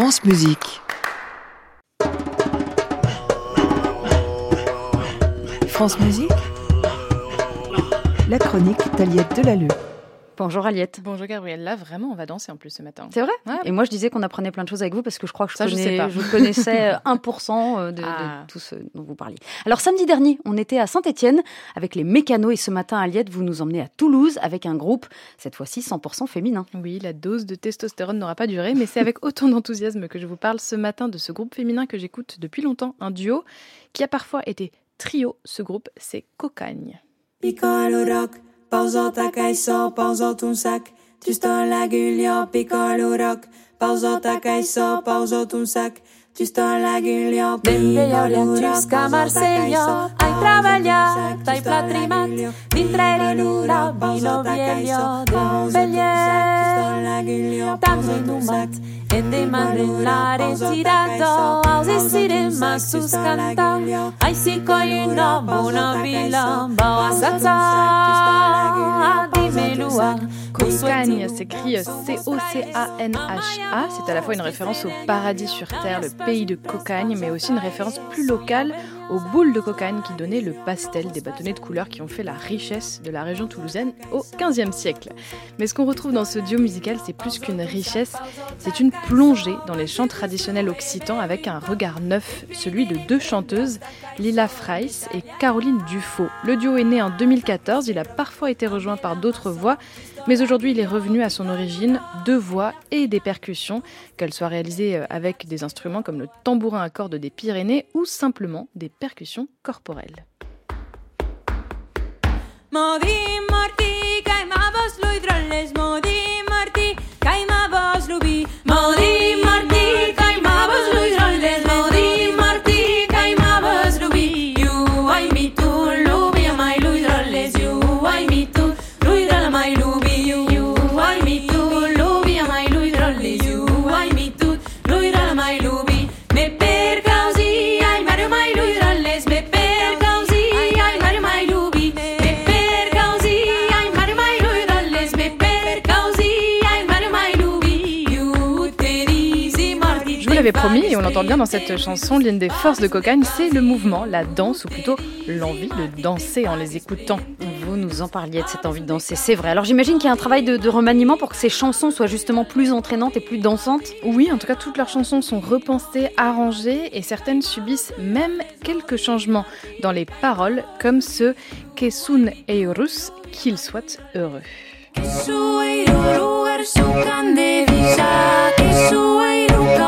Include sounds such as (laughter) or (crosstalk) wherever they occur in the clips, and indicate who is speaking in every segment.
Speaker 1: France Musique. France Musique. La chronique d'Aliette Delalleux.
Speaker 2: Bonjour Aliette.
Speaker 3: Bonjour Gabrielle. Là, vraiment, on va danser en plus ce matin.
Speaker 2: C'est vrai
Speaker 3: Ouais.
Speaker 2: Et moi, je disais qu'on apprenait plein de choses avec vous parce que je crois que je,
Speaker 3: Ça, je
Speaker 2: connais-
Speaker 3: sais pas.
Speaker 2: je connaissais (laughs) euh, 1% de, de
Speaker 3: Ah.
Speaker 2: tout ce dont vous parliez. Alors, samedi dernier, on était à Saint-Etienne avec les mécanos et ce matin, Aliette, vous nous emmenez à Toulouse avec un groupe, cette fois-ci 100% féminin.
Speaker 3: Oui, la dose de testostérone n'aura pas duré, mais c'est avec (laughs) autant d'enthousiasme que je vous parle ce matin de ce groupe féminin que j'écoute depuis longtemps, un duo qui a parfois été trio. Ce groupe, c'est Cocagne.
Speaker 4: Piccolo rock, Pauzotak egy szó, pauzott unszak, Tristan legülja, pikolórok. Pauzotak egy szó, pauzott
Speaker 5: unszak, Tristan
Speaker 4: legülja, pikolórok.
Speaker 5: Benvenuti Marseille, hai travagliato, hai patrimat, dintre rinura, vino vieglio, bellier, tanto inumat, e de manulare girato, ausi sirema sus canta, ai si coino, buona villa, boa sazza.
Speaker 3: Cocagne s'écrit C-O-C-A-N-H-A. C'est à la fois une référence au paradis sur terre, le pays de Cocagne, mais aussi une référence plus locale aux boules de cocagne qui donnaient le pastel des bâtonnets de couleurs qui ont fait la richesse de la région toulousaine au XVe siècle. Mais ce qu'on retrouve dans ce duo musical, c'est plus qu'une richesse, c'est une plongée dans les chants traditionnels occitans avec un regard neuf, celui de deux chanteuses, Lila Freiss et Caroline Dufaux. Le duo est né en 2014, il a parfois été rejoint par d'autres voix, mais aujourd'hui, il est revenu à son origine, deux voix et des percussions, qu'elles soient réalisées euh, avec des instruments comme le tambourin à cordes des Pyrénées ou simplement des percussions corporelles. L'avais promis, et on l'entend bien dans cette chanson, l'une des forces de Cocagne, c'est le mouvement, la danse, ou plutôt l'envie de danser en les écoutant.
Speaker 2: Vous nous en parliez de cette envie de danser, c'est vrai. Alors, j'imagine qu'il y a un travail de, de remaniement pour que ces chansons soient justement plus entraînantes et plus dansantes?
Speaker 3: Oui, en tout cas, toutes leurs chansons sont repensées, arrangées, et certaines subissent même quelques changements dans les paroles, comme ce Kesun Eurus, qu'il soit heureux.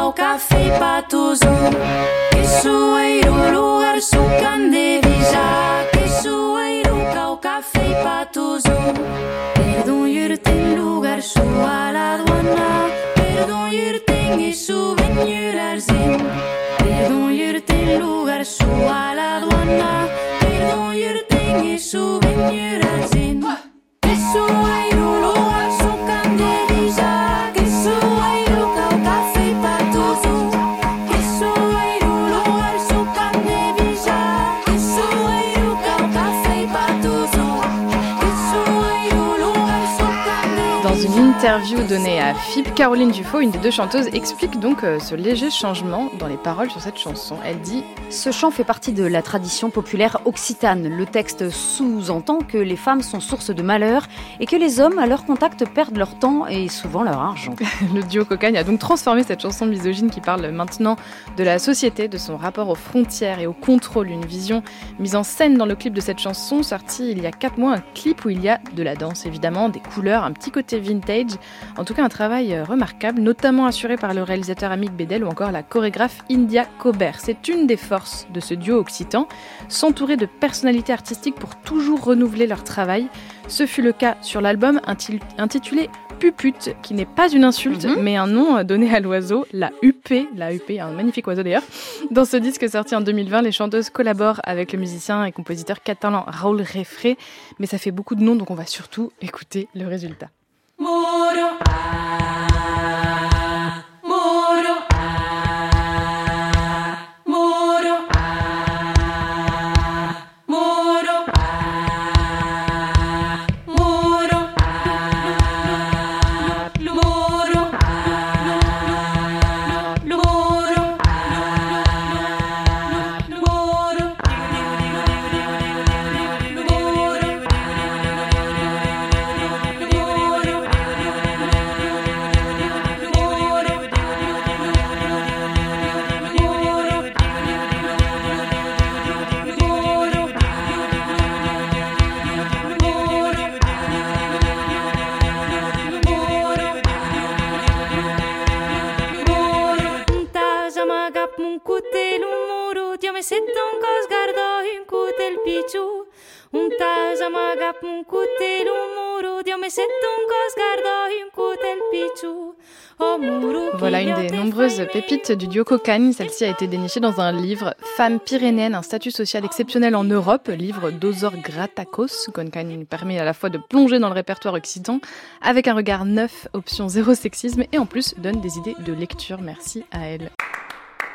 Speaker 5: ao café que sueiro lugar su de que sueiro ao café Patuzum. Perdão irte em lugar suar aduana. Perdão e em souvenir arzim. Perdão irte em lugar suar aduana. Perdão e em souvenir arzim.
Speaker 3: Cachoeiro. Gracias. Interview donnée à FIP, Caroline Dufaux, une des deux chanteuses, explique donc euh, ce léger changement dans les paroles sur cette chanson. Elle dit
Speaker 2: Ce chant fait partie de la tradition populaire occitane. Le texte sous-entend que les femmes sont source de malheur et que les hommes, à leur contact, perdent leur temps et souvent leur argent. (laughs)
Speaker 3: Le duo Cocagne a donc transformé cette chanson misogyne qui parle maintenant de la société, de son rapport aux frontières et au contrôle. Une vision mise en scène dans le clip de cette chanson, sorti il y a 4 mois, un clip où il y a de la danse évidemment, des couleurs, un petit côté vintage. En tout cas, un travail euh, remarquable, notamment assuré par le réalisateur Amic Bedel ou encore la chorégraphe India Cobert. C'est une des forces de ce duo occitan, s'entourer de personnalités artistiques pour toujours renouveler leur travail. Ce fut le cas sur l'album intitulé Pupute, qui n'est pas une insulte,
Speaker 2: Mhm.
Speaker 3: mais un nom euh, donné à l'oiseau, la UP, la UP, un magnifique oiseau d'ailleurs. Dans ce disque sorti en 2020, les chanteuses collaborent avec le musicien et compositeur catalan Raoul Refré, mais ça fait beaucoup de noms, donc on va surtout écouter le résultat.
Speaker 5: Ah.
Speaker 3: voilà une des nombreuses pépites du duo Cocagne. Celle-ci a été dénichée dans un livre Femmes pyrénéennes, un statut social exceptionnel en Europe, livre d'Ozor Gratakos. Cocagne permet à la fois de plonger dans le répertoire occitan avec un regard neuf, option zéro sexisme et en plus donne des idées de lecture. Merci à elle.